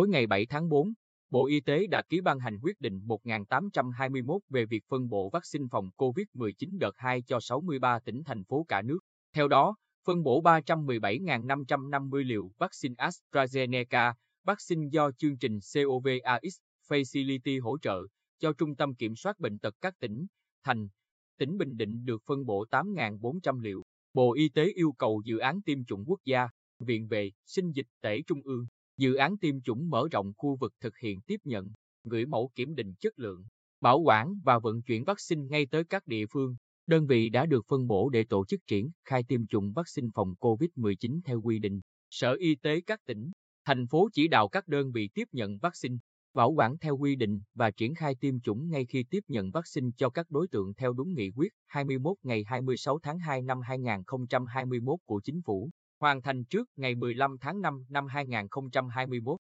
Tối ngày 7 tháng 4, Bộ Y tế đã ký ban hành quyết định 1821 về việc phân bổ vaccine phòng COVID-19 đợt 2 cho 63 tỉnh thành phố cả nước. Theo đó, phân bổ 317.550 liều vaccine AstraZeneca, vaccine do chương trình COVAX Facility hỗ trợ cho Trung tâm Kiểm soát Bệnh tật các tỉnh, thành. Tỉnh Bình Định được phân bổ 8.400 liều. Bộ Y tế yêu cầu dự án tiêm chủng quốc gia, Viện Vệ, Sinh dịch tễ Trung ương, dự án tiêm chủng mở rộng khu vực thực hiện tiếp nhận, gửi mẫu kiểm định chất lượng, bảo quản và vận chuyển vaccine ngay tới các địa phương, đơn vị đã được phân bổ để tổ chức triển khai tiêm chủng vaccine phòng COVID-19 theo quy định. Sở Y tế các tỉnh, thành phố chỉ đạo các đơn vị tiếp nhận vaccine, bảo quản theo quy định và triển khai tiêm chủng ngay khi tiếp nhận vaccine cho các đối tượng theo đúng nghị quyết 21 ngày 26 tháng 2 năm 2021 của Chính phủ, hoàn thành trước ngày 15 tháng 5 năm 2021.